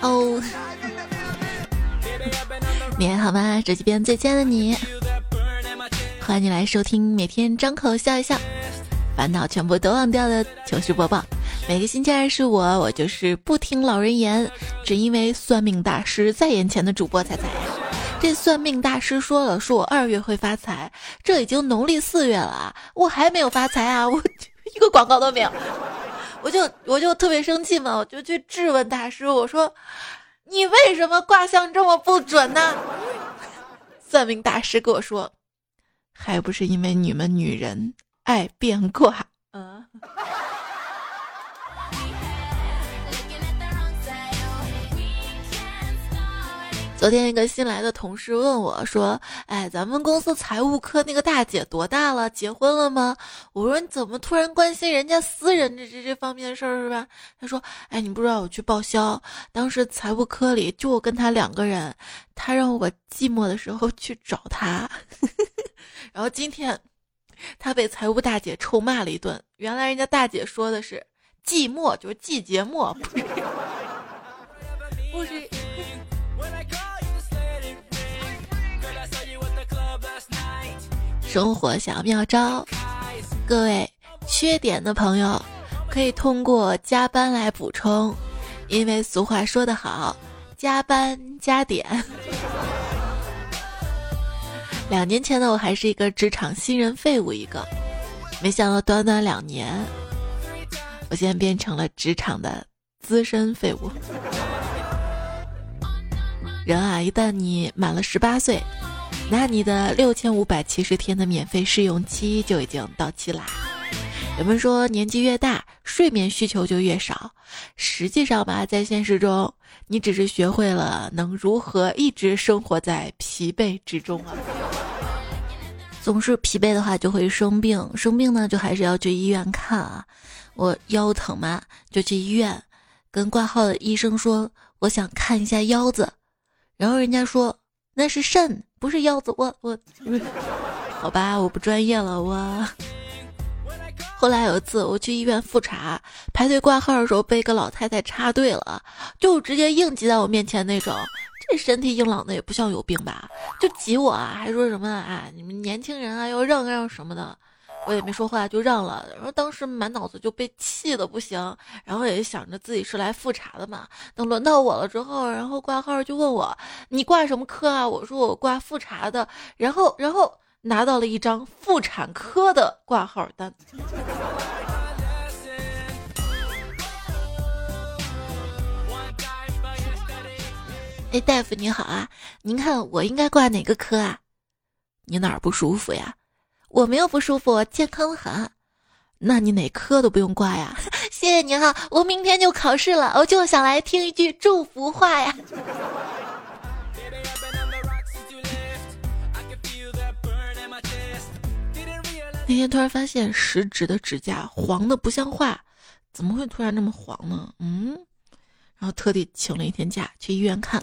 哦。你还好吗？这几边最亲爱的你，欢迎你来收听每天张口笑一笑，烦恼全部都忘掉的糗事播报。每个星期二是我，我就是不听老人言，只因为算命大师在眼前的主播彩彩。这算命大师说了，说我二月会发财，这已经农历四月了，我还没有发财啊！我 一个广告都没有，我就我就特别生气嘛，我就去质问大师，我说。你为什么卦象这么不准呢？算命大师跟我说，还不是因为你们女人爱变卦。嗯。昨天一个新来的同事问我说：“哎，咱们公司财务科那个大姐多大了？结婚了吗？”我说：“你怎么突然关心人家私人这这这方面的事儿是吧？”他说：“哎，你不知道我去报销，当时财务科里就我跟他两个人，他让我寂寞的时候去找他，然后今天他被财务大姐臭骂了一顿。原来人家大姐说的是寂寞就是季节末，不是。”生活小妙招，各位缺点的朋友可以通过加班来补充，因为俗话说得好，加班加点。两年前呢，我还是一个职场新人废物一个，没想到短短两年，我现在变成了职场的资深废物。人啊，一旦你满了十八岁。那你的六千五百七十天的免费试用期就已经到期啦。人们说年纪越大，睡眠需求就越少。实际上吧，在现实中，你只是学会了能如何一直生活在疲惫之中啊。总是疲惫的话，就会生病，生病呢，就还是要去医院看啊。我腰疼嘛，就去医院，跟挂号的医生说我想看一下腰子，然后人家说那是肾。不是腰子，我我，好吧，我不专业了，我。后来有一次我去医院复查，排队挂号的时候被一个老太太插队了，就直接硬挤在我面前那种，这身体硬朗的也不像有病吧，就挤我啊，还说什么啊，你们年轻人啊要让让什么的。我也没说话就让了，然后当时满脑子就被气的不行，然后也想着自己是来复查的嘛。等轮到我了之后，然后挂号就问我你挂什么科啊？我说我挂复查的，然后然后拿到了一张妇产科的挂号单。哎，大夫你好啊，您看我应该挂哪个科啊？你哪儿不舒服呀？我没有不舒服，健康的很。那你哪科都不用挂呀？谢谢您哈，我明天就考试了，我就想来听一句祝福话呀。那天突然发现食指的指甲黄的不像话，怎么会突然这么黄呢？嗯，然后特地请了一天假去医院看，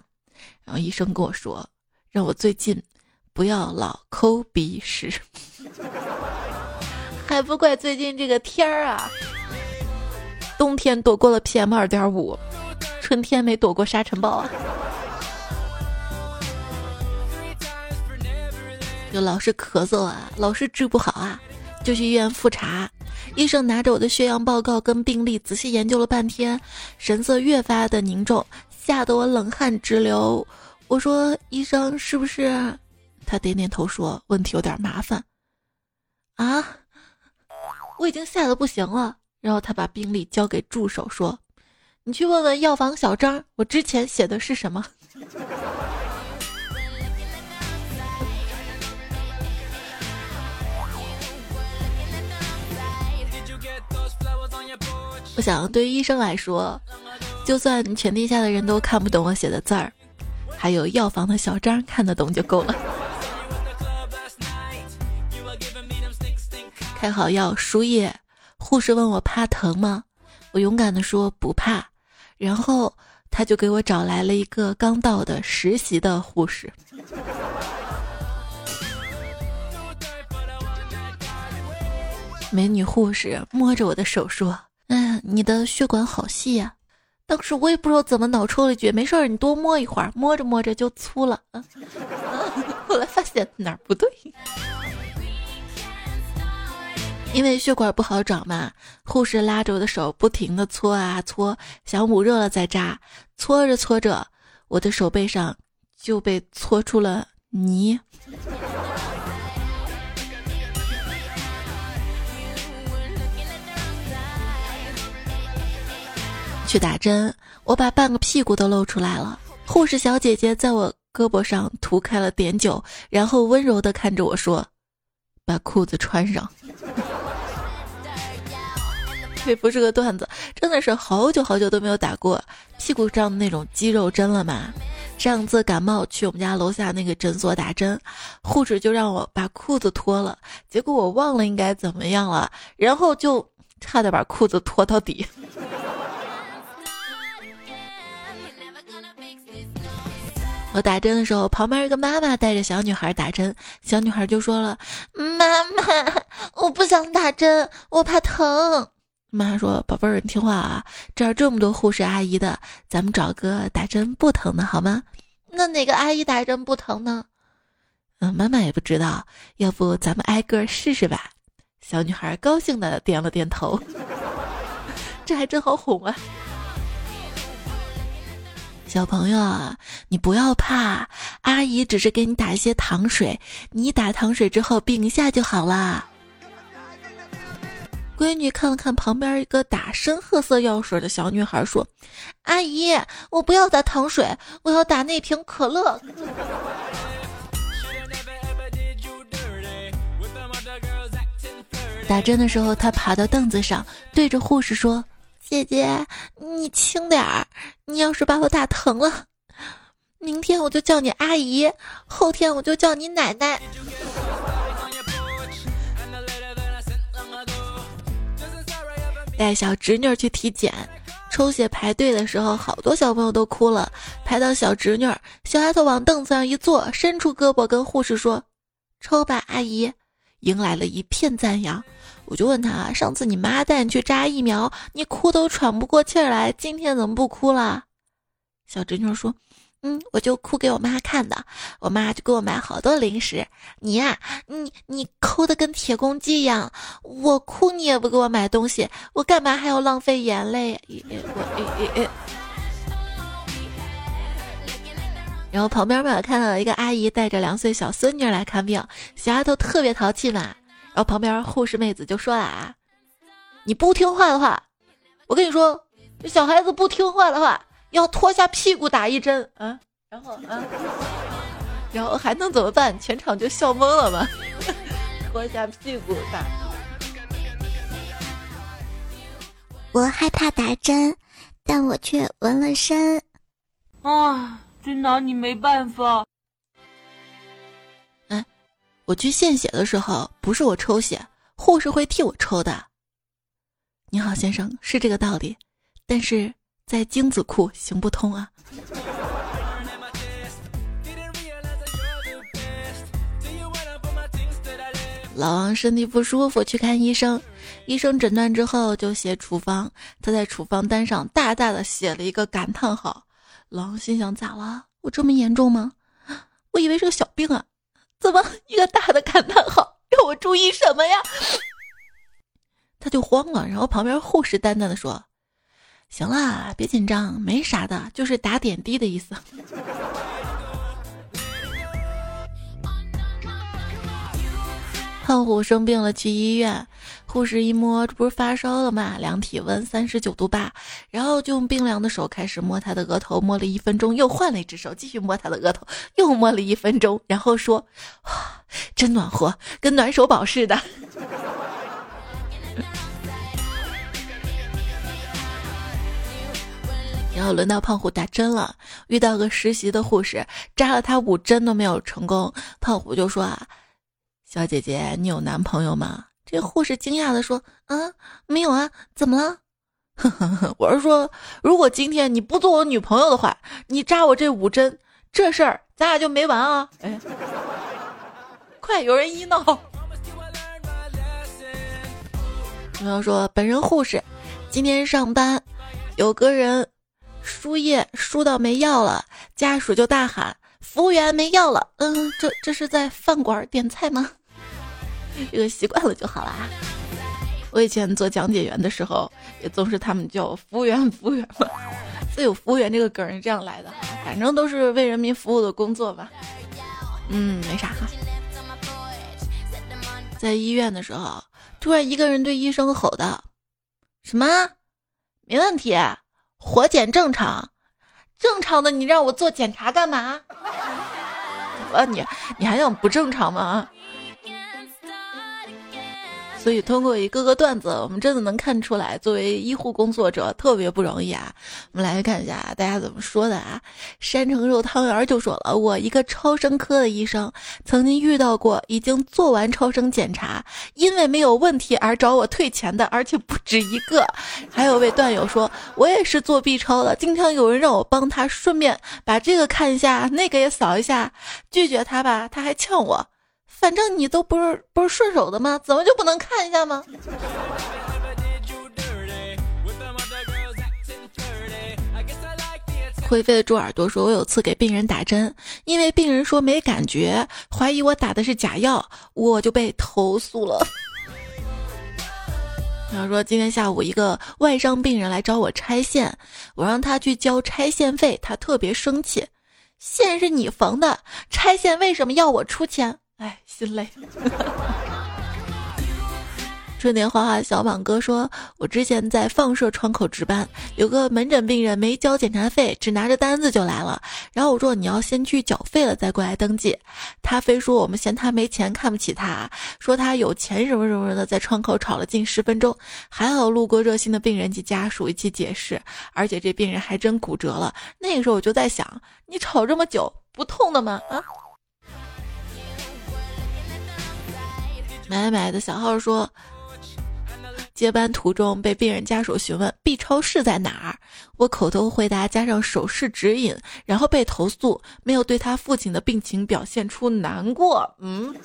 然后医生跟我说，让我最近。不要老抠鼻屎，还不怪最近这个天儿啊！冬天躲过了 PM 二点五，春天没躲过沙尘暴啊！就老是咳嗽啊，老是治不好啊，就去医院复查。医生拿着我的血样报告跟病历仔细研究了半天，神色越发的凝重，吓得我冷汗直流。我说：“医生，是不是？”他点点头说：“问题有点麻烦，啊，我已经吓得不行了。”然后他把病历交给助手说：“你去问问药房小张，我之前写的是什么。”我想，对于医生来说，就算全天下的人都看不懂我写的字儿，还有药房的小张看得懂就够了。开好药输液，护士问我怕疼吗？我勇敢的说不怕，然后他就给我找来了一个刚到的实习的护士。美女护士摸着我的手说：“嗯，你的血管好细呀，当时我也不知道怎么脑抽了一句：“没事儿，你多摸一会儿，摸着摸着就粗了。”后来发现哪儿不对，因为血管不好找嘛。护士拉着我的手不停的搓啊搓，想捂热了再扎。搓着搓着，我的手背上就被搓出了泥。去打针，我把半个屁股都露出来了。护士小姐姐在我胳膊上涂开了碘酒，然后温柔地看着我说：“把裤子穿上。”这不是个段子，真的是好久好久都没有打过屁股上的那种肌肉针了嘛。上次感冒去我们家楼下那个诊所打针，护士就让我把裤子脱了，结果我忘了应该怎么样了，然后就差点把裤子脱到底。我打针的时候，旁边一个妈妈带着小女孩打针，小女孩就说了：“妈妈，我不想打针，我怕疼。”妈妈说：“宝贝儿，你听话啊，这儿这么多护士阿姨的，咱们找个打针不疼的好吗？那哪个阿姨打针不疼呢？”嗯，妈妈也不知道，要不咱们挨个试试吧。小女孩高兴的点了点头，这还真好哄啊。小朋友啊，你不要怕，阿姨只是给你打一些糖水，你打糖水之后冰一下就好了。闺女看了看旁边一个打深褐色药水的小女孩，说：“阿姨，我不要打糖水，我要打那瓶可乐。”打针的时候，她爬到凳子上，对着护士说。姐姐，你轻点儿！你要是把我打疼了，明天我就叫你阿姨，后天我就叫你奶奶。带小侄女去体检，抽血排队的时候，好多小朋友都哭了。排到小侄女，小丫头往凳子上一坐，伸出胳膊跟护士说：“抽吧，阿姨。”迎来了一片赞扬。我就问他：“上次你妈带你去扎疫苗，你哭都喘不过气来，今天怎么不哭了？”小侄女说：“嗯，我就哭给我妈看的，我妈就给我买好多零食。你呀，你你抠的跟铁公鸡一样，我哭你也不给我买东西，我干嘛还要浪费眼泪？”我然后旁边吧，看到一个阿姨带着两岁小孙女来看病，小丫头特别淘气嘛。然后旁边护士妹子就说了啊，你不听话的话，我跟你说，小孩子不听话的话，要脱下屁股打一针啊。然后啊，然后还能怎么办？全场就笑懵了吧。脱下屁股打。我害怕打针，但我却纹了身。啊，真拿你没办法。哎我去献血的时候，不是我抽血，护士会替我抽的。你好，先生，是这个道理，但是在精子库行不通啊。老王身体不舒服，去看医生，医生诊断之后就写处方，他在处方单上大大的写了一个感叹号。老王心想：咋了？我这么严重吗？我以为是个小病啊。怎么一个大的感叹号？要我注意什么呀？他就慌了，然后旁边护士淡淡的说：“行了，别紧张，没啥的，就是打点滴的意思。”胖虎生病了，去医院。护士一摸，这不是发烧了吗？量体温三十九度八，然后就用冰凉的手开始摸他的额头，摸了一分钟，又换了一只手继续摸他的额头，又摸了一分钟，然后说：“真暖和，跟暖手宝似的。”然后轮到胖虎打针了，遇到个实习的护士，扎了他五针都没有成功。胖虎就说：“啊，小姐姐，你有男朋友吗？”这护士惊讶的说：“啊，没有啊，怎么了？我是说，如果今天你不做我女朋友的话，你扎我这五针，这事儿咱俩就没完啊！哎，快，有人一闹。朋友说，本人护士，今天上班，有个人输液输到没药了，家属就大喊：“服务员没药了。”嗯，这这是在饭馆点菜吗？这个习惯了就好啦。我以前做讲解员的时候，也总是他们叫我服务员，服务员嘛，所以有服务员这个梗是这样来的。反正都是为人民服务的工作吧。嗯，没啥哈。在医院的时候，突然一个人对医生吼道：“什么？没问题，活检正常，正常的，你让我做检查干嘛？啊，你你还想不正常吗？”所以通过一个个段子，我们真的能看出来，作为医护工作者特别不容易啊。我们来看一下大家怎么说的啊。山城肉汤圆就说了，我一个超声科的医生，曾经遇到过已经做完超声检查，因为没有问题而找我退钱的，而且不止一个。还有位段友说，我也是做 B 超的，经常有人让我帮他，顺便把这个看一下，那个也扫一下，拒绝他吧，他还呛我。反正你都不是不是顺手的吗？怎么就不能看一下吗？灰飞的猪耳朵说：“我有次给病人打针，因为病人说没感觉，怀疑我打的是假药，我就被投诉了。”他说：“今天下午一个外伤病人来找我拆线，我让他去交拆线费，他特别生气，线是你缝的，拆线为什么要我出钱？”哎，心累。春天花花小满哥说：“我之前在放射窗口值班，有个门诊病人没交检查费，只拿着单子就来了。然后我说你要先去缴费了再过来登记。他非说我们嫌他没钱，看不起他，说他有钱什么什么的，在窗口吵了近十分钟。还好路过热心的病人及家属一起解释，而且这病人还真骨折了。那个时候我就在想，你吵这么久不痛的吗？啊？”买买的小号说，接班途中被病人家属询问 B 超室在哪儿，我口头回答加上手势指引，然后被投诉没有对他父亲的病情表现出难过。嗯，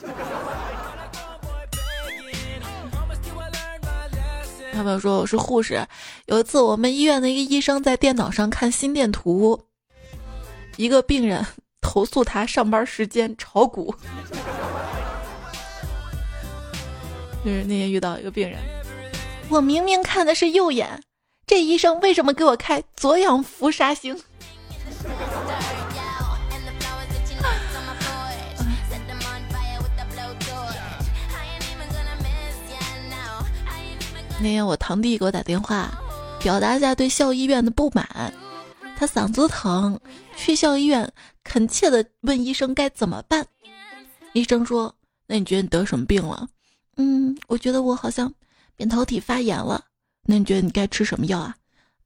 他们说我是护士，有一次我们医院的一个医生在电脑上看心电图，一个病人 投诉他上班时间炒股。就是那天遇到一个病人，我明明看的是右眼，这医生为什么给我开左氧氟沙星？那天我堂弟给我打电话，表达一下对校医院的不满，他嗓子疼，去校医院恳切的问医生该怎么办。医生说：“那你觉得你得什么病了？”嗯，我觉得我好像扁桃体发炎了。那你觉得你该吃什么药啊？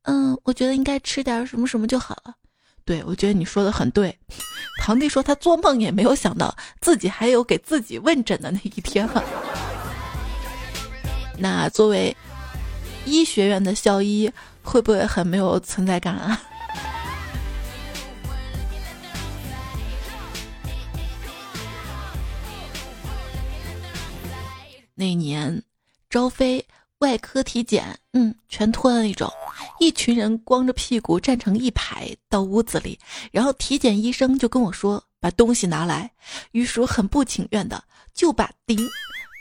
嗯，我觉得应该吃点什么什么就好了。对，我觉得你说的很对。堂弟说他做梦也没有想到自己还有给自己问诊的那一天了。那作为医学院的校医，会不会很没有存在感啊？那年招飞外科体检，嗯，全脱的那种，一群人光着屁股站成一排到屋子里，然后体检医生就跟我说把东西拿来，于是我很不情愿的就把钉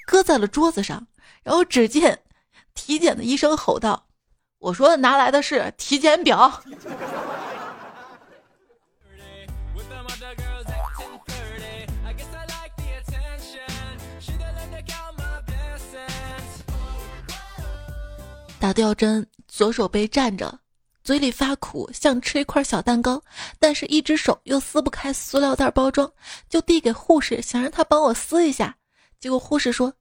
搁在了桌子上，然后只见体检的医生吼道：“我说拿来的是体检表。”打吊针，左手背站着，嘴里发苦，像吃一块小蛋糕，但是一只手又撕不开塑料袋包装，就递给护士，想让他帮我撕一下。结果护士说：“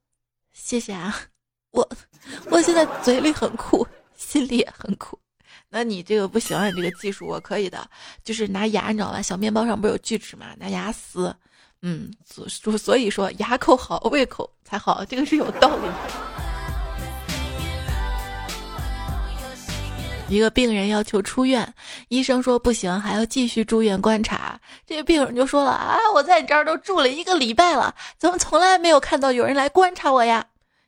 谢谢啊，我我现在嘴里很苦，心里也很苦。那你这个不行，你这个技术我可以的，就是拿牙，你知道吧？小面包上不是有锯齿吗？拿牙撕。嗯，所所以说牙口好，胃口才好，这个是有道理。”一个病人要求出院，医生说不行，还要继续住院观察。这个病人就说了啊，我在你这儿都住了一个礼拜了，怎么从来没有看到有人来观察我呀？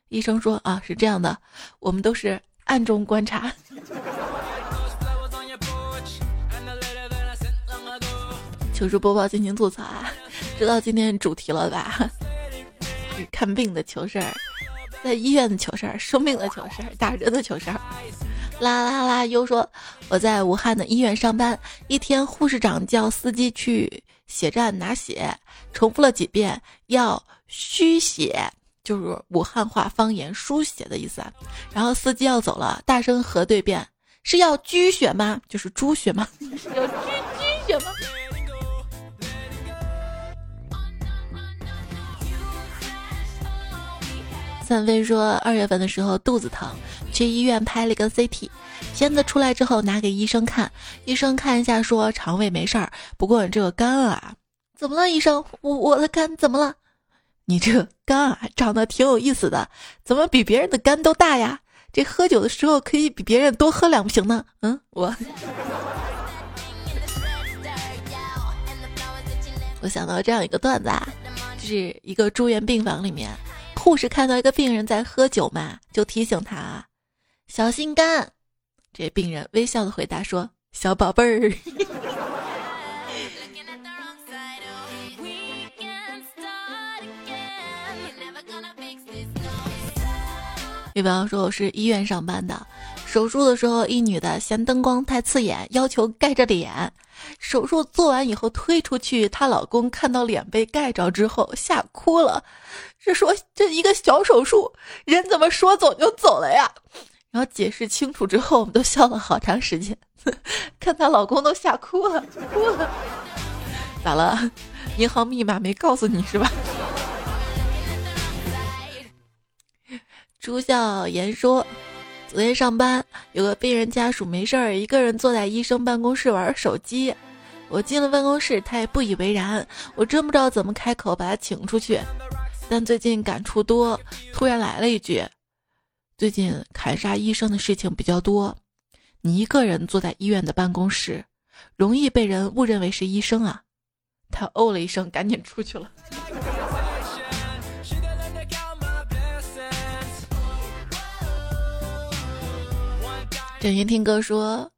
医生说啊，是这样的，我们都是暗中观察。糗事播报进行吐槽啊！知道今天主题了吧？看病的糗事儿，在医院的糗事儿，生病的糗事儿，打人的糗事儿。啦啦啦！又说我在武汉的医院上班，一天护士长叫司机去血站拿血，重复了几遍要虚血，就是武汉话方言输血的意思。然后司机要走了，大声核对遍，是要居血吗？就是猪血吗？有居居血吗？三飞说，二月份的时候肚子疼，去医院拍了一个 CT，片子出来之后拿给医生看，医生看一下说肠胃没事儿，不过你这个肝啊，怎么了？医生，我我的肝怎么了？你这肝啊长得挺有意思的，怎么比别人的肝都大呀？这喝酒的时候可以比别人多喝两瓶呢。嗯，我 我想到这样一个段子啊，就是一个住院病房里面。护士看到一个病人在喝酒嘛，就提醒他啊小心肝。这病人微笑的回答说：“小宝贝儿。”比方说我是医院上班的，手术的时候，一女的嫌灯光太刺眼，要求盖着脸。手术做完以后推出去，她老公看到脸被盖着之后吓哭了。是说这一个小手术，人怎么说走就走了呀？然后解释清楚之后，我们都笑了好长时间，看她老公都吓哭了，哭了。咋了？银行密码没告诉你是吧？朱笑言说，昨天上班有个病人家属没事儿，一个人坐在医生办公室玩手机。我进了办公室，他也不以为然。我真不知道怎么开口把他请出去。但最近感触多，突然来了一句：“最近砍杀医生的事情比较多，你一个人坐在医院的办公室，容易被人误认为是医生啊。”他哦了一声，赶紧出去了。整云听哥说。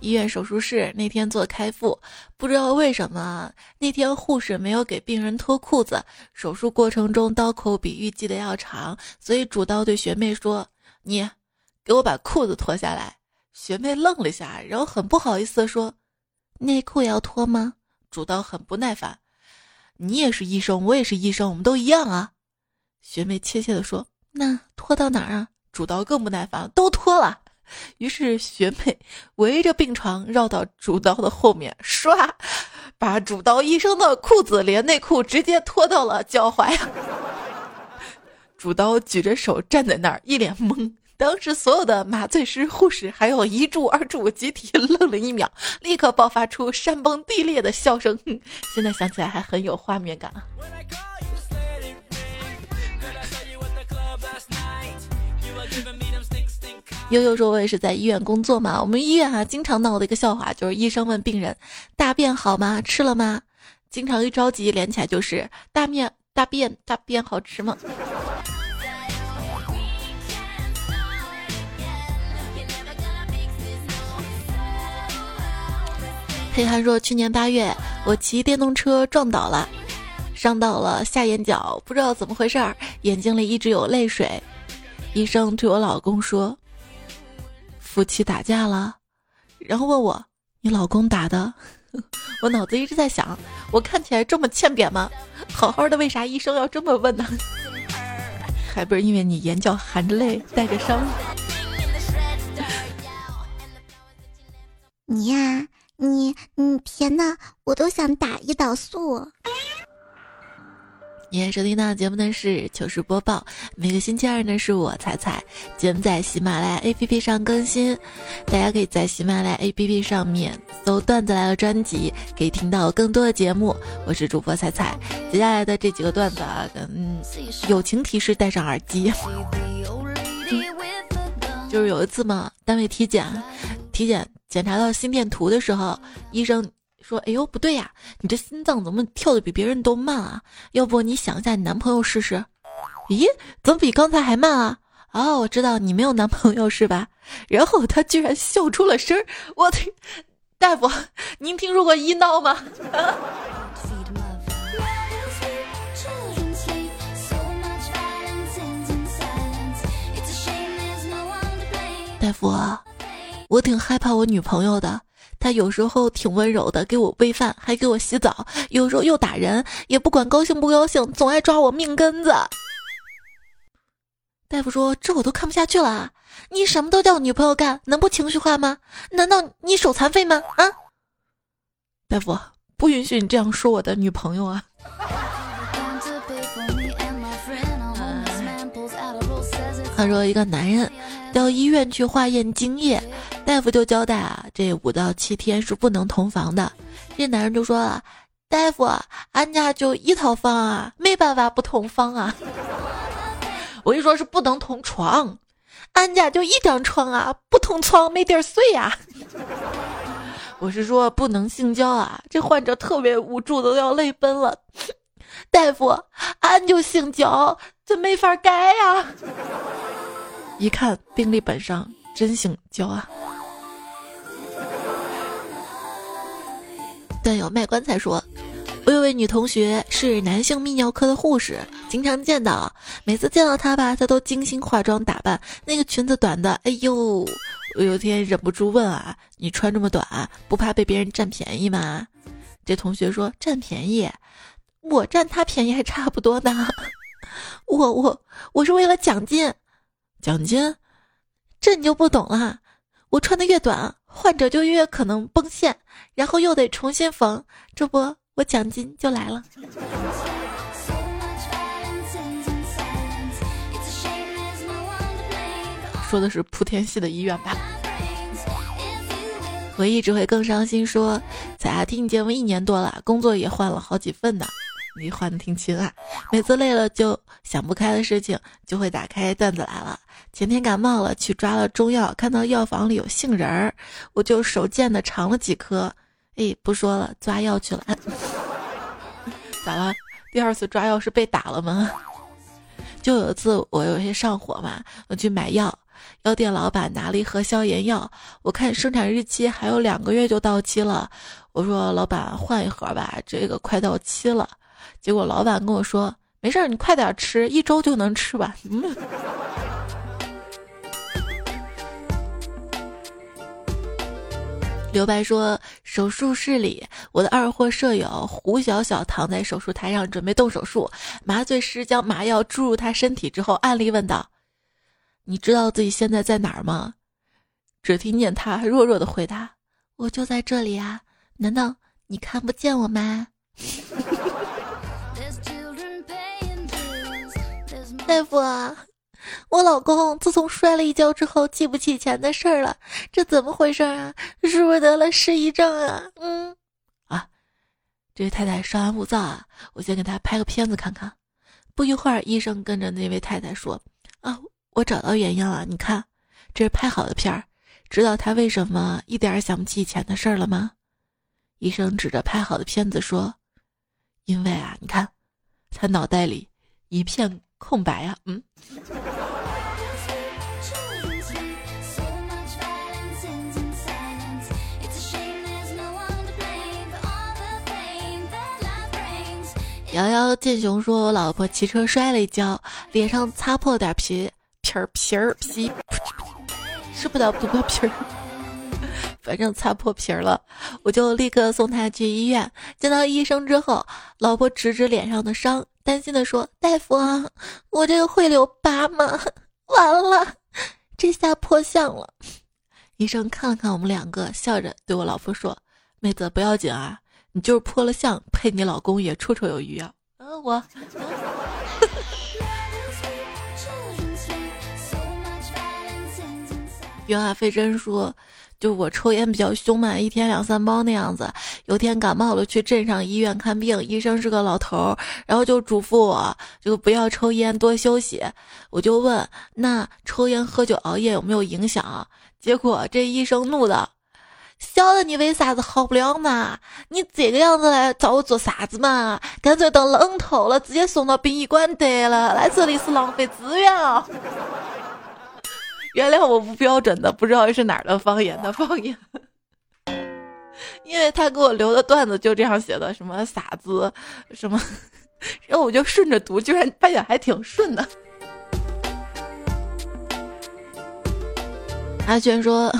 医院手术室那天做开腹，不知道为什么那天护士没有给病人脱裤子。手术过程中刀口比预计的要长，所以主刀对学妹说：“你给我把裤子脱下来。”学妹愣了一下，然后很不好意思的说：“内裤要脱吗？”主刀很不耐烦：“你也是医生，我也是医生，我们都一样啊。”学妹怯怯的说：“那脱到哪儿啊？”主刀更不耐烦：“都脱了。”于是学妹围着病床绕到主刀的后面，唰，把主刀医生的裤子连内裤直接脱到了脚踝。主刀举着手站在那儿，一脸懵。当时所有的麻醉师、护士还有一柱、二柱集体愣了一秒，立刻爆发出山崩地裂的笑声。现在想起来还很有画面感啊。悠悠说：“我也是在医院工作嘛，我们医院啊经常闹的一个笑话就是医生问病人大便好吗？吃了吗？经常一着急连起来就是大面大便大便好吃吗？”黑憨说：“去年八月我骑电动车撞倒了，伤到了下眼角，不知道怎么回事儿，眼睛里一直有泪水。医生对我老公说。”夫妻打架了，然后问我：“你老公打的？” 我脑子一直在想：我看起来这么欠扁吗？好好的，为啥医生要这么问呢？还不是因为你眼角含着泪，带着伤。你呀，你，你甜的，我都想打胰岛素。你收听到的节目呢是糗事播报，每个星期二呢是我彩彩节目在喜马拉雅 APP 上更新，大家可以在喜马拉雅 APP 上面搜“段子来了”专辑，可以听到更多的节目。我是主播彩彩，接下来的这几个段子啊，嗯，友情提示，戴上耳机。就是有一次嘛，单位体检，体检检查到心电图的时候，医生。说：“哎呦，不对呀，你这心脏怎么跳的比别人都慢啊？要不你想一下你男朋友试试？咦，怎么比刚才还慢啊？哦，我知道你没有男朋友是吧？然后他居然笑出了声儿，我的大夫，您听说过医闹吗？大夫，我挺害怕我女朋友的。他有时候挺温柔的，给我喂饭，还给我洗澡；有时候又打人，也不管高兴不高兴，总爱抓我命根子。大夫说：“这我都看不下去了啊，你什么都叫女朋友干，能不情绪化吗？难道你手残废吗？”啊！大夫不允许你这样说我的女朋友啊！他说一个男人。到医院去化验精液，大夫就交代啊，这五到七天是不能同房的。这男人就说了：“大夫，俺家就一套房啊，没办法不同房啊。”我一说是不能同床，俺家就一张床啊，不同床没地儿睡呀。我是说不能性交啊，这患者特别无助，都要泪奔了。大夫，俺就性交，这没法改呀。一看病历本上真性交啊！段友卖棺材说：“我有位女同学是男性泌尿科的护士，经常见到，每次见到她吧，她都精心化妆打扮，那个裙子短的，哎呦！我有天忍不住问啊，你穿这么短，不怕被别人占便宜吗？这同学说占便宜，我占她便宜还差不多呢。我我我是为了奖金。”奖金，这你就不懂了。我穿的越短，患者就越可能崩线，然后又得重新缝，这不，我奖金就来了。说的是莆田系的医院吧？我一直会更伤心。说，在啊，听你节目一年多了，工作也换了好几份呢。你换的挺勤啊，每次累了就想不开的事情，就会打开段子来了。前天感冒了，去抓了中药，看到药房里有杏仁儿，我就手贱的尝了几颗。哎，不说了，抓药去了。咋了？第二次抓药是被打了吗？就有一次我有些上火嘛，我去买药，药店老板拿了一盒消炎药，我看生产日期还有两个月就到期了，我说老板换一盒吧，这个快到期了。结果老板跟我说：“没事儿，你快点吃，一周就能吃完。”刘白说：“手术室里，我的二货舍友胡小小躺在手术台上准备动手术，麻醉师将麻药注入他身体之后，暗例问道：‘你知道自己现在在哪儿吗？’只听见他弱弱的回答：‘我就在这里啊，难道你看不见我吗？’” 大夫啊，我老公自从摔了一跤之后，记不起以前的事儿了，这怎么回事啊？是不是得了失忆症啊？嗯，啊，这位太太稍安勿躁啊，我先给她拍个片子看看。不一会儿，医生跟着那位太太说：“啊，我找到原因了，你看，这是拍好的片儿。知道他为什么一点想不起以前的事儿了吗？”医生指着拍好的片子说：“因为啊，你看，他脑袋里一片。”空白呀，嗯。瑶瑶剑雄说：“我老婆骑车摔了一跤，脸上擦破点皮皮儿皮儿皮，吃不了不破皮儿，反正擦破皮儿了。我就立刻送她去医院。见到医生之后，老婆指指脸上的伤。”担心的说：“大夫啊，我这个会留疤吗？完了，这下破相了。”医生看了看我们两个，笑着对我老婆说：“妹子不要紧啊，你就是破了相，配你老公也绰绰有余啊。”嗯，我。袁海飞真说。就我抽烟比较凶嘛，一天两三包那样子。有天感冒了，去镇上医院看病，医生是个老头儿，然后就嘱咐我，就不要抽烟，多休息。我就问，那抽烟喝酒熬夜有没有影响？结果这医生怒的，晓得你为啥子好不了嘛？你这个样子来找我做啥子嘛？干脆等冷透了，直接送到殡仪馆得了，来这里是浪费资源啊！原谅我不标准的，不知道是哪儿的方言的方言。因为他给我留的段子就这样写的，什么傻子，什么，然后我就顺着读，居然发现还挺顺的。阿轩说。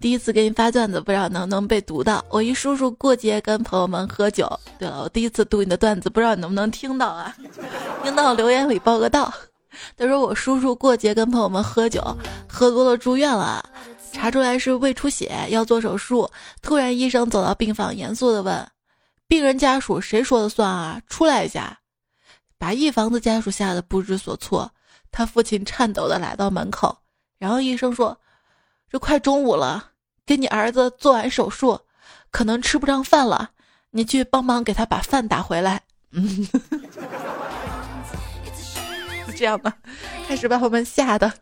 第一次给你发段子，不知道能不能被读到。我一叔叔过节跟朋友们喝酒。对了，我第一次读你的段子，不知道你能不能听到啊？听到留言里报个到。他说我叔叔过节跟朋友们喝酒，喝多了住院了，查出来是胃出血，要做手术。突然医生走到病房，严肃的问：“病人家属谁说了算啊？出来一下！”把一房子家属吓得不知所措。他父亲颤抖的来到门口，然后医生说。这快中午了，给你儿子做完手术，可能吃不上饭了，你去帮忙给他把饭打回来。嗯，这样吧，开始把我们吓的。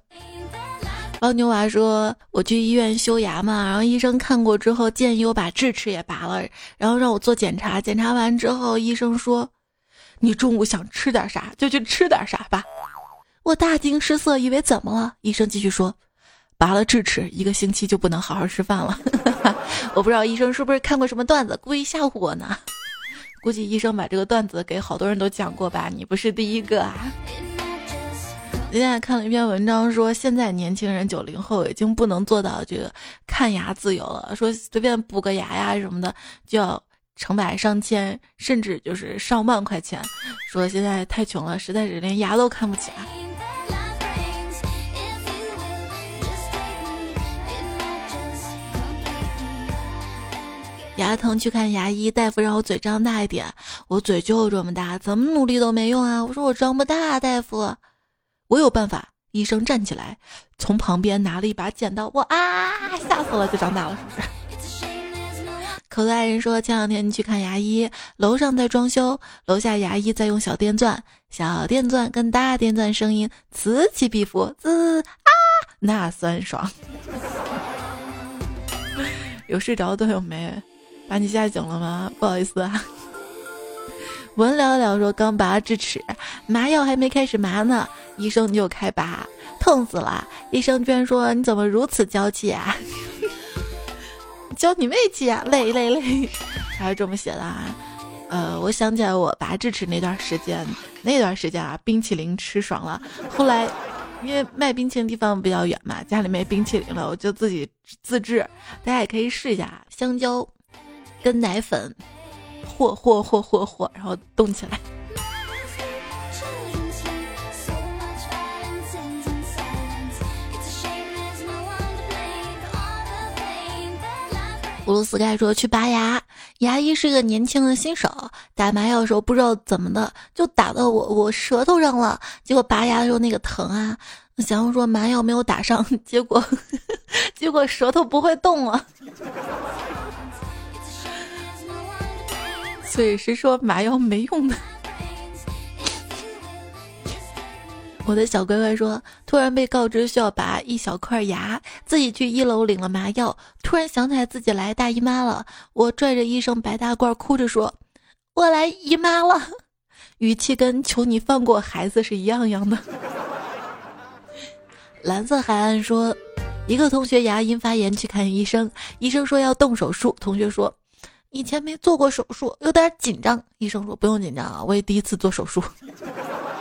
王牛娃说：“我去医院修牙嘛，然后医生看过之后建议我把智齿也拔了，然后让我做检查。检查完之后，医生说，你中午想吃点啥就去吃点啥吧。我大惊失色，以为怎么了？医生继续说。”拔了智齿，一个星期就不能好好吃饭了。我不知道医生是不是看过什么段子，故意吓唬我呢？估计医生把这个段子给好多人都讲过吧？你不是第一个啊！今天看了一篇文章，说现在年轻人九零后已经不能做到这个看牙自由了，说随便补个牙呀什么的就要成百上千，甚至就是上万块钱。说现在太穷了，实在是连牙都看不起啊。牙疼去看牙医，大夫让我嘴张大一点，我嘴就这么大，怎么努力都没用啊！我说我张不大，大夫，我有办法。医生站起来，从旁边拿了一把剪刀，我啊，吓死了，就长大了，是不是？口袋人说，前两天去看牙医，楼上在装修，楼下牙医在用小电钻，小电钻跟大电钻声音此起彼伏，滋啊，那酸爽。有睡着的有没？把你吓醒了吗？不好意思啊。文聊聊说刚拔智齿，麻药还没开始麻呢，医生就开拔，痛死了。医生居然说你怎么如此娇气啊？娇你妹气啊！累累累，还是这么写的啊？呃，我想起来我拔智齿那段时间，那段时间啊，冰淇淋吃爽了。后来因为卖冰淇淋地方比较远嘛，家里没冰淇淋了，我就自己自制。大家也可以试一下香蕉。跟奶粉和和和和和，然后动起来。乌鲁斯盖说去拔牙，牙医是个年轻的新手，打麻药的时候不知道怎么的就打到我我舌头上了，结果拔牙的时候那个疼啊！想要说麻药没有打上，结果 结果舌头不会动了。所以是说麻药没用的。我的小乖乖说，突然被告知需要拔一小块牙，自己去一楼领了麻药，突然想起来自己来大姨妈了，我拽着医生白大褂，哭着说：“我来姨妈了。”语气跟求你放过孩子是一样样的。蓝色海岸说，一个同学牙龈发炎去看医生，医生说要动手术，同学说。以前没做过手术，有点紧张。医生说不用紧张啊，我也第一次做手术。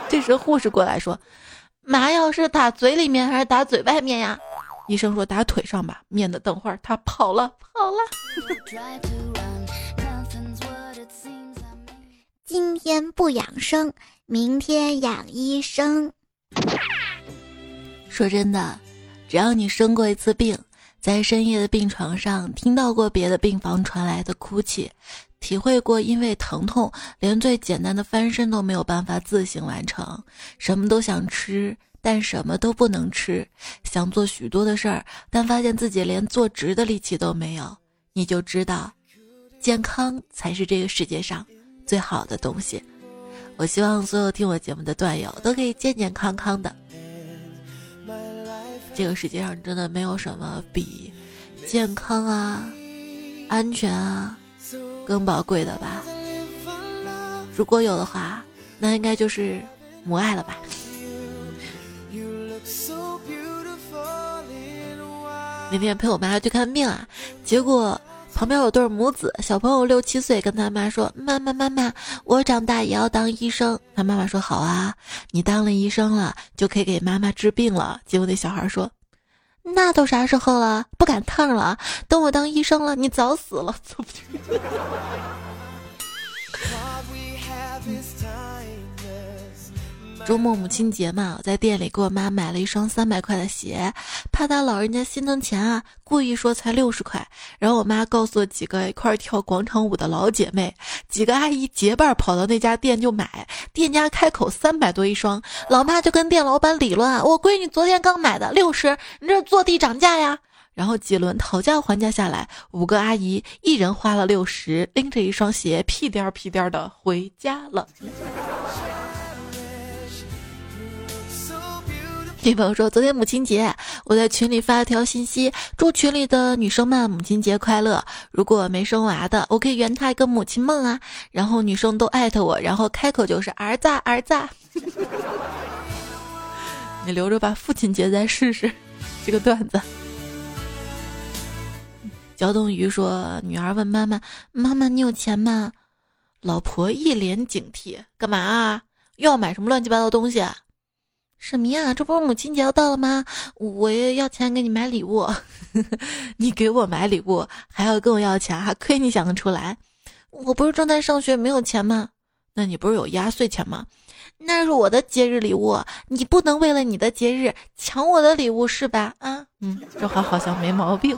这时护士过来说：“麻药是打嘴里面还是打嘴外面呀？”医生说：“打腿上吧。”免得等会儿他跑了跑了。今天不养生，明天养医生。说真的，只要你生过一次病。在深夜的病床上，听到过别的病房传来的哭泣，体会过因为疼痛连最简单的翻身都没有办法自行完成，什么都想吃，但什么都不能吃，想做许多的事儿，但发现自己连坐直的力气都没有，你就知道，健康才是这个世界上最好的东西。我希望所有听我节目的段友都可以健健康康的。这个世界上真的没有什么比健康啊、安全啊更宝贵的吧？如果有的话，那应该就是母爱了吧？那天陪我妈去看病啊，结果旁边有对母子，小朋友六七岁，跟他妈说：“妈妈妈妈，我长大也要当医生。”他妈妈说：“好啊，你当了医生了，就可以给妈妈治病了。”结果那小孩说：“那都啥时候了？不赶趟了。等我当医生了，你早死了。”走不去。周末母亲节嘛，我在店里给我妈买了一双三百块的鞋，怕她老人家心疼钱啊，故意说才六十块。然后我妈告诉几个一块跳广场舞的老姐妹，几个阿姨结伴跑到那家店就买，店家开口三百多一双，老妈就跟店老板理论啊：“我闺女昨天刚买的六十，你这坐地涨价呀！”然后几轮讨价还价下来，五个阿姨一人花了六十，拎着一双鞋屁颠儿屁颠儿的回家了。女朋友说：“昨天母亲节，我在群里发了条信息，祝群里的女生们母亲节快乐。如果没生娃的，我可以圆她一个母亲梦啊。”然后女生都艾特我，然后开口就是儿子儿子。你留着吧，父亲节再试试这个段子。焦东鱼说：“女儿问妈妈，妈妈你有钱吗？”老婆一脸警惕：“干嘛啊？又要买什么乱七八糟东西？”什么呀？这不是母亲节要到了吗？我也要钱给你买礼物，你给我买礼物还要跟我要钱，还亏你想得出来？我不是正在上学，没有钱吗？那你不是有压岁钱吗？那是我的节日礼物，你不能为了你的节日抢我的礼物是吧？啊，嗯，这话好像没毛病。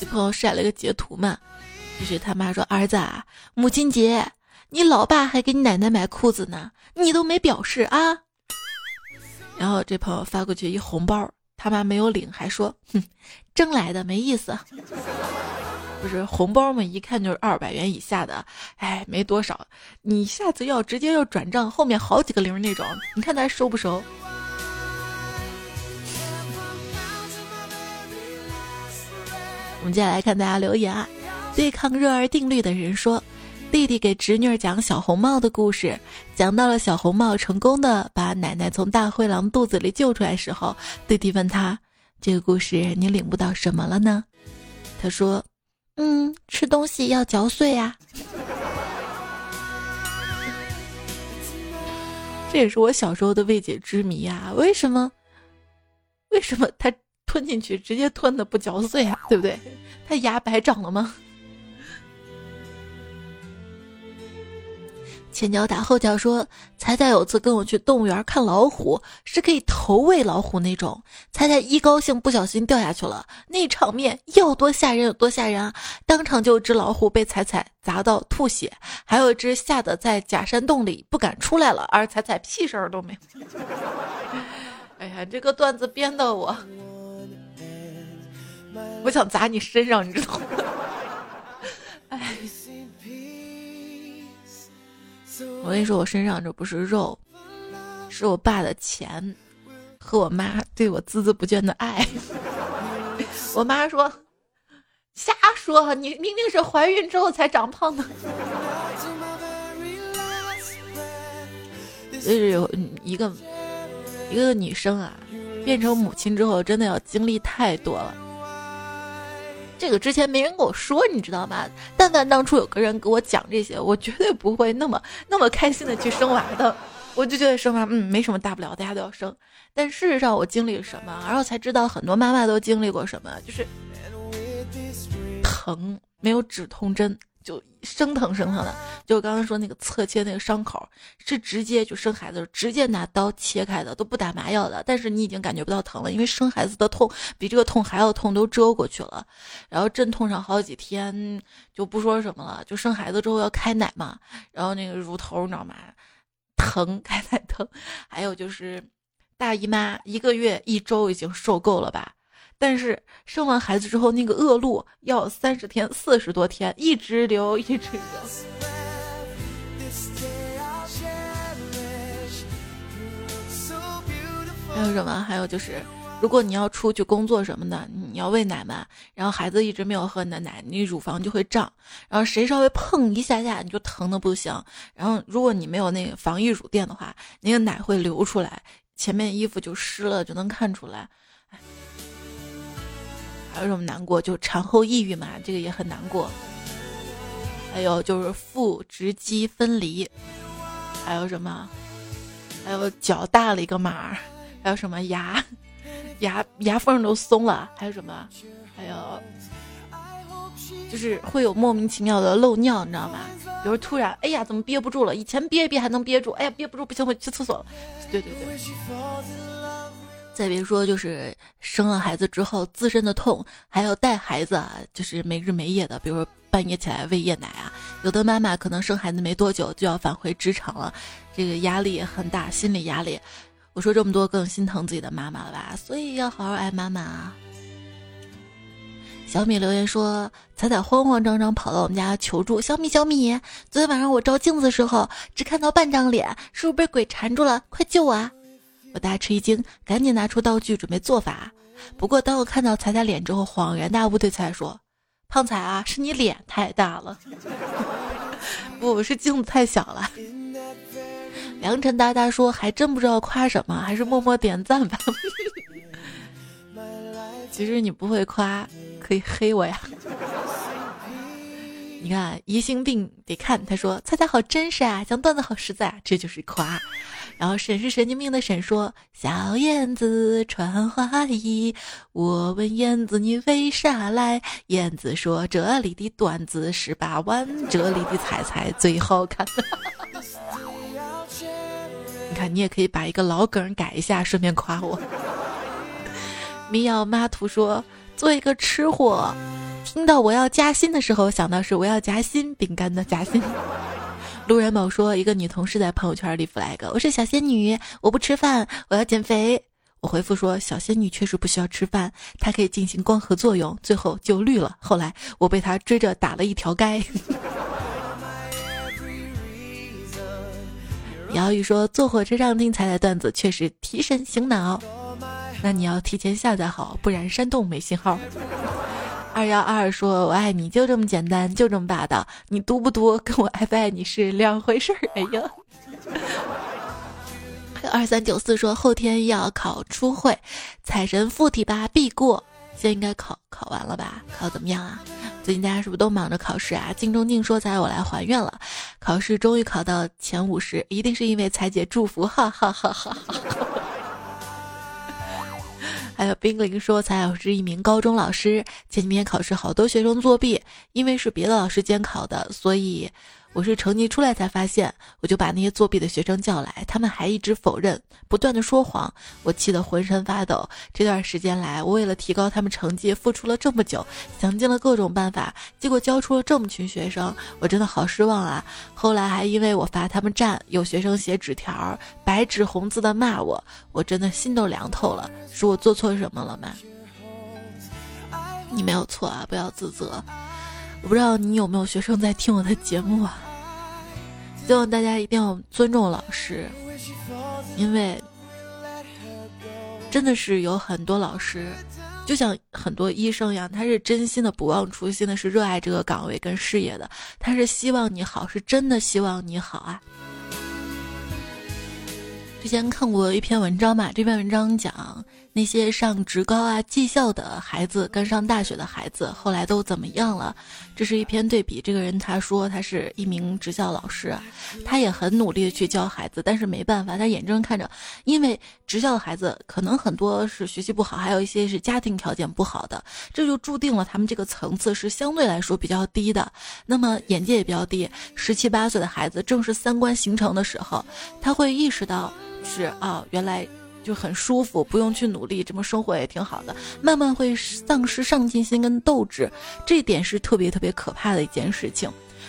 你朋友晒了个截图嘛，就是他妈说儿子啊，母亲节。你老爸还给你奶奶买裤子呢，你都没表示啊。然后这朋友发过去一红包，他妈没有领，还说：“哼，挣来的没意思。”不是红包嘛，一看就是二百元以下的，哎，没多少。你下次要直接要转账，后面好几个零那种，你看他收不收？我们接下来看大家留言啊，对抗热儿定律的人说。弟弟给侄女讲小红帽的故事，讲到了小红帽成功的把奶奶从大灰狼肚子里救出来时候，弟弟问他：“这个故事你领悟到什么了呢？”他说：“嗯，吃东西要嚼碎啊。”这也是我小时候的未解之谜啊！为什么？为什么他吞进去直接吞的不嚼碎啊？对不对？他牙白长了吗？前脚打后脚说，彩彩有次跟我去动物园看老虎，是可以投喂老虎那种。彩彩一高兴，不小心掉下去了，那场面要多吓人有多吓人啊！当场就有只老虎被彩彩砸到吐血，还有一只吓得在假山洞里不敢出来了，而彩彩屁事儿都没有。哎呀，这个段子编的我，我想砸你身上，你知道吗？哎。我跟你说，我身上这不是肉，是我爸的钱和我妈对我孜孜不倦的爱。我妈说：“瞎说，你明明是怀孕之后才长胖的。”所以有一个一个女生啊，变成母亲之后，真的要经历太多了。这个之前没人跟我说，你知道吗？但凡当初有个人给我讲这些，我绝对不会那么那么开心的去生娃的。我就觉得生娃，嗯，没什么大不了，大家都要生。但事实上，我经历了什么，然后才知道很多妈妈都经历过什么，就是疼，没有止痛针。就生疼生疼的，就刚刚说那个侧切那个伤口，是直接就生孩子直接拿刀切开的，都不打麻药的。但是你已经感觉不到疼了，因为生孩子的痛比这个痛还要痛，都遮过去了。然后阵痛上好几天，就不说什么了。就生孩子之后要开奶嘛，然后那个乳头你知道吗？疼，开奶疼。还有就是大姨妈，一个月一周已经受够了吧。但是生完孩子之后，那个恶露要三十天、四十多天，一直流，一直流。还有什么？还有就是，如果你要出去工作什么的，你要喂奶嘛，然后孩子一直没有喝你的奶，你乳房就会胀，然后谁稍微碰一下下，你就疼的不行。然后如果你没有那个防溢乳垫的话，那个奶会流出来，前面衣服就湿了，就能看出来。还有什么难过？就产后抑郁嘛，这个也很难过。还有就是腹直肌分离，还有什么？还有脚大了一个码，还有什么牙牙牙缝都松了，还有什么？还有就是会有莫名其妙的漏尿，你知道吗？比如突然，哎呀，怎么憋不住了？以前憋一憋还能憋住，哎呀，憋不住，不行，我去厕所了。对对对。再别说，就是生了孩子之后自身的痛，还要带孩子，啊，就是没日没夜的，比如说半夜起来喂夜奶啊。有的妈妈可能生孩子没多久就要返回职场了，这个压力也很大，心理压力。我说这么多，更心疼自己的妈妈了吧？所以要好好爱妈妈啊。小米留言说：“彩彩慌慌张张跑到我们家求助，小米小米，昨天晚上我照镜子的时候只看到半张脸，是不是被鬼缠住了？快救我！”啊！我大吃一惊，赶紧拿出道具准备做法。不过当我看到彩彩脸之后，恍然大悟，对彩彩说：“胖彩啊，是你脸太大了，不是镜子太小了。”良辰大大说：“还真不知道夸什么，还是默默点赞吧。”其实你不会夸，可以黑我呀。你看疑心病得看，他说猜猜好真实啊，讲段子好实在，这就是夸。然后沈是神经病的沈说小燕子穿花衣，我问燕子你为啥来？燕子说这里的段子十八弯，这里的彩彩最好看。你看你也可以把一个老梗改一下，顺便夸我。民谣妈图说：“做一个吃货，听到我要加薪的时候，想到是我要夹心饼干的夹心。”路人某说：“一个女同事在朋友圈里 flag，我是小仙女，我不吃饭，我要减肥。”我回复说：“小仙女确实不需要吃饭，她可以进行光合作用。”最后就绿了。后来我被她追着打了一条街。姚宇说：“坐火车上听彩彩段子，确实提神醒脑。”那你要提前下载好，不然山洞没信号。二幺二说：“我爱你，就这么简单，就这么霸道。你读不读，跟我爱不爱你是两回事儿。”哎呀，二三九四说：“后天要考初会，财神附体吧，必过。现在应该考考完了吧？考怎么样啊？最近大家是不是都忙着考试啊？”镜中镜说：“才我来还愿了，考试终于考到前五十，一定是因为彩姐祝福。”哈哈哈哈哈哈。还有冰凌说：“才老师一名高中老师，前几天考试好多学生作弊，因为是别的老师监考的，所以。”我是成绩出来才发现，我就把那些作弊的学生叫来，他们还一直否认，不断的说谎，我气得浑身发抖。这段时间来，我为了提高他们成绩，付出了这么久，想尽了各种办法，结果教出了这么群学生，我真的好失望啊！后来还因为我罚他们站，有学生写纸条，白纸红字的骂我，我真的心都凉透了。是我做错什么了吗？你没有错啊，不要自责。我不知道你有没有学生在听我的节目啊？希望大家一定要尊重老师，因为真的是有很多老师，就像很多医生一样，他是真心的、不忘初心的，是热爱这个岗位跟事业的，他是希望你好，是真的希望你好啊。之前看过一篇文章嘛，这篇文章讲。那些上职高啊、技校的孩子跟上大学的孩子后来都怎么样了？这是一篇对比。这个人他说他是一名职校老师，他也很努力的去教孩子，但是没办法，他眼睁看着，因为职校的孩子可能很多是学习不好，还有一些是家庭条件不好的，这就注定了他们这个层次是相对来说比较低的，那么眼界也比较低。十七八岁的孩子正是三观形成的时候，他会意识到是啊，原来。就很舒服，不用去努力，这么生活也挺好的。慢慢会丧失上进心跟斗志，这点是特别特别可怕的一件事情。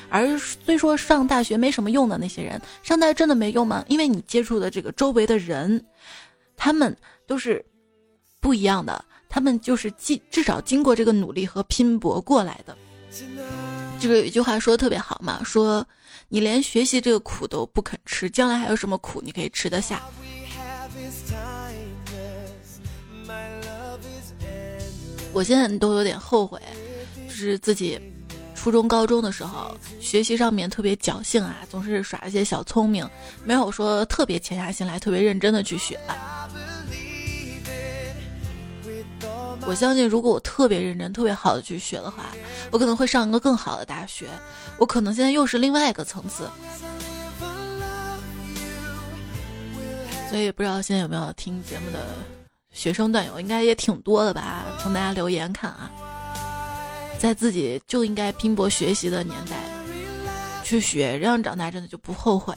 而虽说上大学没什么用的那些人，上大学真的没用吗？因为你接触的这个周围的人，他们都是不一样的，他们就是经至少经过这个努力和拼搏过来的。这个有一句话说的特别好嘛，说你连学习这个苦都不肯吃，将来还有什么苦你可以吃得下？我现在都有点后悔，就是自己初中、高中的时候学习上面特别侥幸啊，总是耍一些小聪明，没有说特别潜下心来、特别认真的去学。我相信，如果我特别认真、特别好的去学的话，我可能会上一个更好的大学。我可能现在又是另外一个层次。所以不知道现在有没有听节目的学生段友，应该也挺多的吧？从大家留言看啊，在自己就应该拼搏学习的年代去学，这样长大真的就不后悔。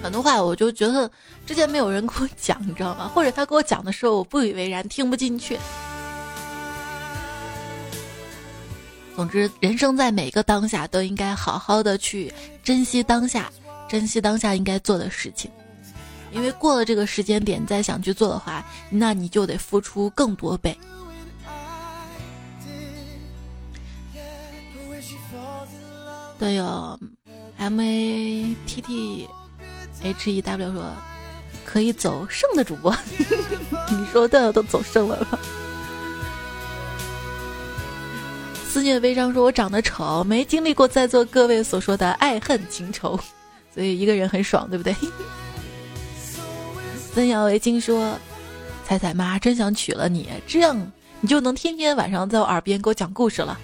很多话我就觉得之前没有人跟我讲，你知道吗？或者他跟我讲的时候我不以为然，听不进去。总之，人生在每个当下都应该好好的去珍惜当下，珍惜当下应该做的事情。因为过了这个时间点再想去做的话，那你就得付出更多倍。队友，M A T T。H E W 说：“可以走剩的主播，你说的都走剩了吧？”思念悲伤说：“我长得丑，没经历过在座各位所说的爱恨情仇，所以一个人很爽，对不对？”曾瑶为金说：“彩彩妈真想娶了你，这样你就能天天晚上在我耳边给我讲故事了。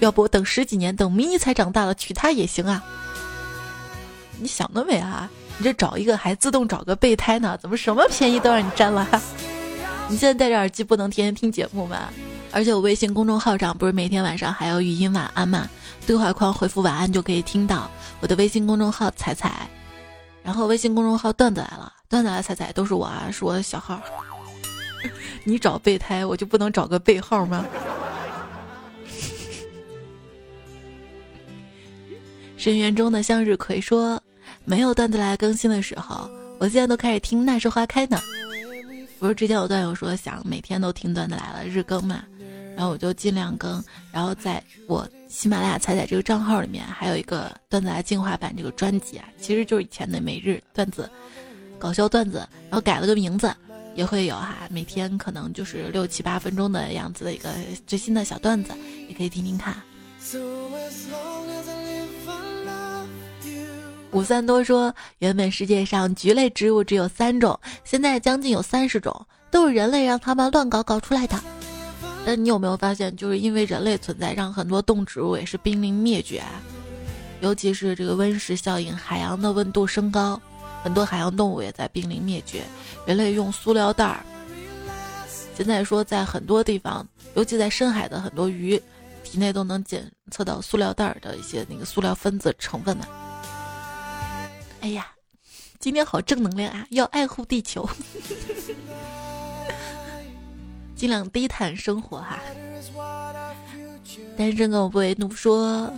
要不等十几年，等迷你才长大了娶她也行啊？你想得美啊！”你这找一个还自动找个备胎呢？怎么什么便宜都让你占了？你现在戴着耳机不能天天听节目吗？而且我微信公众号上不是每天晚上还有语音晚安吗？对话框回复晚安就可以听到我的微信公众号彩彩，然后微信公众号段子来了，段子来彩彩都是我啊，是我的小号。你找备胎，我就不能找个备号吗？深渊中的向日葵说。没有段子来更新的时候，我现在都开始听《那时花开》呢。不是之前有段友说想每天都听段子来了日更嘛，然后我就尽量更。然后在我喜马拉雅彩彩这个账号里面，还有一个段子来进化版这个专辑啊，其实就是以前的每日段子、搞笑段子，然后改了个名字，也会有哈，每天可能就是六七八分钟的样子的一个最新的小段子，也可以听听看。五三多说，原本世界上菊类植物只有三种，现在将近有三十种，都是人类让他们乱搞搞出来的。但你有没有发现，就是因为人类存在，让很多动植物也是濒临灭绝。尤其是这个温室效应，海洋的温度升高，很多海洋动物也在濒临灭绝。人类用塑料袋儿，现在说在很多地方，尤其在深海的很多鱼，体内都能检测到塑料袋儿的一些那个塑料分子成分呢。哎呀，今天好正能量啊！要爱护地球，尽量低碳生活哈。单身狗不为奴说，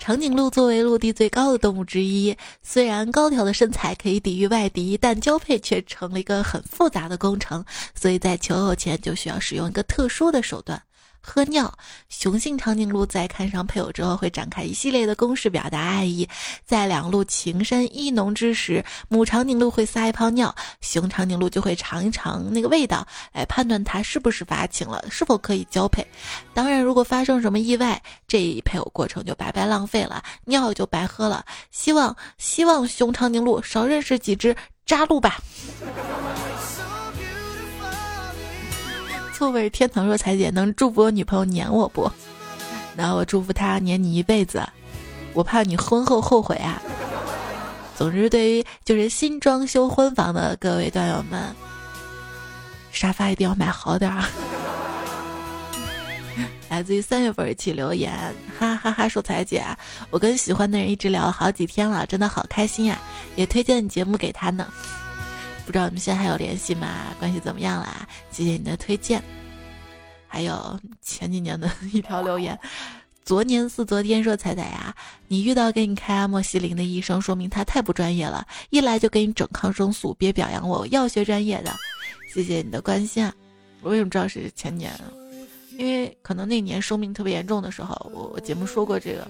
长颈鹿作为陆地最高的动物之一，虽然高挑的身材可以抵御外敌，但交配却成了一个很复杂的工程，所以在求偶前就需要使用一个特殊的手段。喝尿，雄性长颈鹿在看上配偶之后，会展开一系列的攻势表达爱意。在两鹿情深意浓之时，母长颈鹿会撒一泡尿，雄长颈鹿就会尝一尝那个味道，来判断它是不是发情了，是否可以交配。当然，如果发生什么意外，这一配偶过程就白白浪费了，尿就白喝了。希望希望雄长颈鹿少认识几只渣鹿吧。错位天堂若彩姐能祝福我女朋友黏我不？那我祝福她黏你一辈子。我怕你婚后后悔啊。总之，对于就是新装修婚房的各位段友们，沙发一定要买好点儿。来自于三月份一起留言，哈哈哈！说彩姐，我跟喜欢的人一直聊了好几天了，真的好开心呀！也推荐节目给他呢。不知道你们现在还有联系吗？关系怎么样啦？谢谢你的推荐。还有前几年的一条留言，昨年似昨天说彩彩呀，你遇到给你开阿莫西林的医生，说明他太不专业了，一来就给你整抗生素，别表扬我，药学专业的。谢谢你的关心啊！我为什么知道是前年？因为可能那年生病特别严重的时候，我我节目说过这个。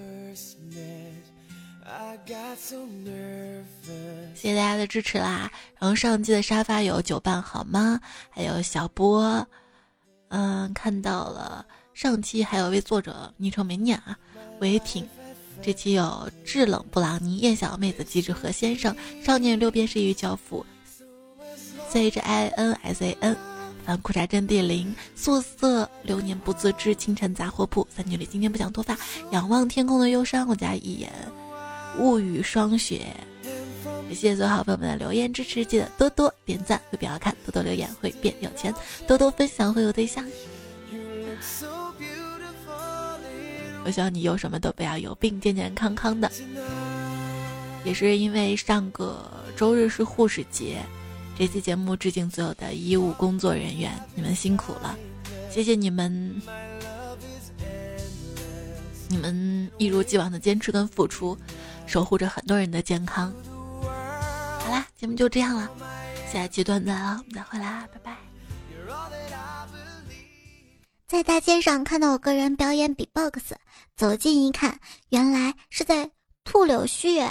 谢谢大家的支持啦！然后上期的沙发有酒伴好吗？还有小波，嗯，看到了。上期还有位作者昵称没念啊，违挺。这期有制冷布朗尼、燕小妹子、机智和先生、少年六便士与教父、C H I N S A N。反裤衩阵地零，素色流年不自知，清晨杂货铺，三女里今天不想脱发，仰望天空的忧伤，我家一眼物语霜雪。谢谢所有好朋友们的留言支持，记得多多点赞会变好看，多多留言会变有钱，多多分享会有对象。我希望你有什么都不要有病，健健康康的。也是因为上个周日是护士节，这期节目致敬所有的医务工作人员，你们辛苦了，谢谢你们，你们一如既往的坚持跟付出，守护着很多人的健康。好啦，节目就这样了，下期段子我们再会啦，拜拜。在大街上看到我个人表演比 box，走近一看，原来是在吐柳絮。